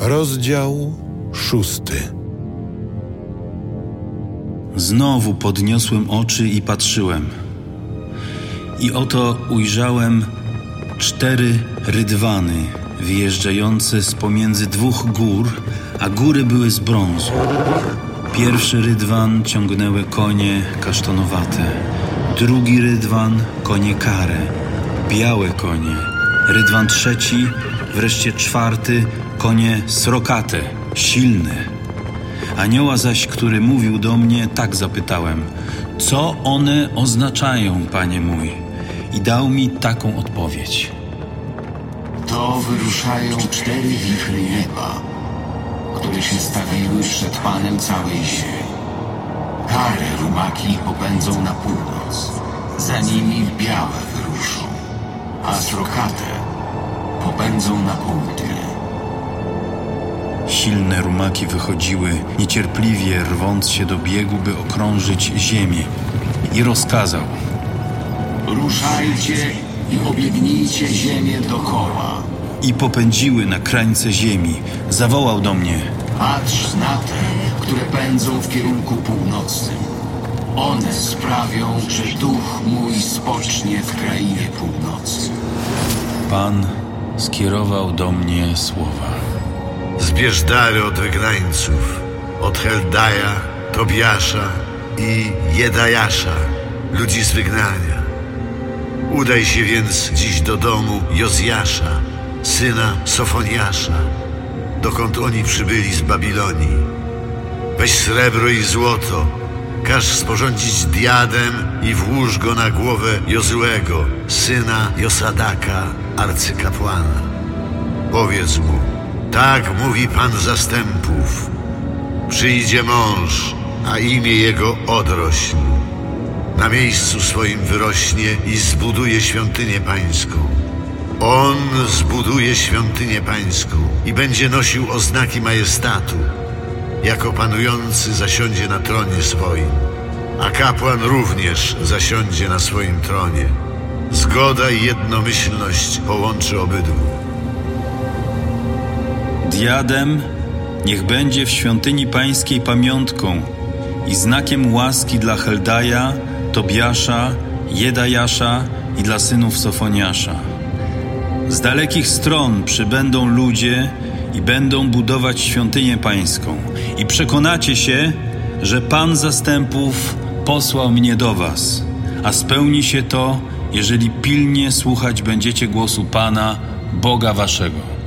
Rozdział szósty. Znowu podniosłem oczy i patrzyłem. I oto ujrzałem cztery rydwany wyjeżdżające z pomiędzy dwóch gór, a góry były z brązu. Pierwszy rydwan ciągnęły konie kasztanowate, drugi rydwan konie kare, białe konie, rydwan trzeci, wreszcie czwarty konie srokate, silne. Anioła zaś, który mówił do mnie, tak zapytałem: Co one oznaczają, panie mój? I dał mi taką odpowiedź. To wyruszają cztery wichry nieba, które się stawiły przed Panem całej ziemi. Kare rumaki popędzą na północ, za nimi białe wyruszą, a srokate popędzą na południe. Silne rumaki wychodziły, niecierpliwie rwąc się do biegu, by okrążyć ziemię. I rozkazał: Ruszajcie i obiegnijcie ziemię dokoła. I popędziły na krańce ziemi. Zawołał do mnie: Patrz na te, które pędzą w kierunku północnym. One sprawią, że duch mój spocznie w krainie północy. Pan skierował do mnie słowa. Zbierz dary od wygnańców, od Heldaja, Tobiasza i Jedajasza, ludzi z wygnania. Udaj się więc dziś do domu Jozjasza, syna Sofoniasza, dokąd oni przybyli z Babilonii. Weź srebro i złoto, każ sporządzić diadem i włóż go na głowę Jozuego, syna Josadaka, arcykapłana. Powiedz mu, tak mówi Pan zastępów. Przyjdzie mąż, a imię jego odrośl. Na miejscu swoim wyrośnie i zbuduje świątynię pańską. On zbuduje świątynię pańską i będzie nosił oznaki majestatu. Jako panujący zasiądzie na tronie swoim, a kapłan również zasiądzie na swoim tronie. Zgoda i jednomyślność połączy obydwu. Diadem niech będzie w świątyni pańskiej pamiątką i znakiem łaski dla Heldaja, Tobiasza, Jedajasza i dla synów Sofoniasza. Z dalekich stron przybędą ludzie i będą budować świątynię pańską. I przekonacie się, że Pan zastępów posłał mnie do was, a spełni się to, jeżeli pilnie słuchać będziecie głosu Pana, Boga waszego.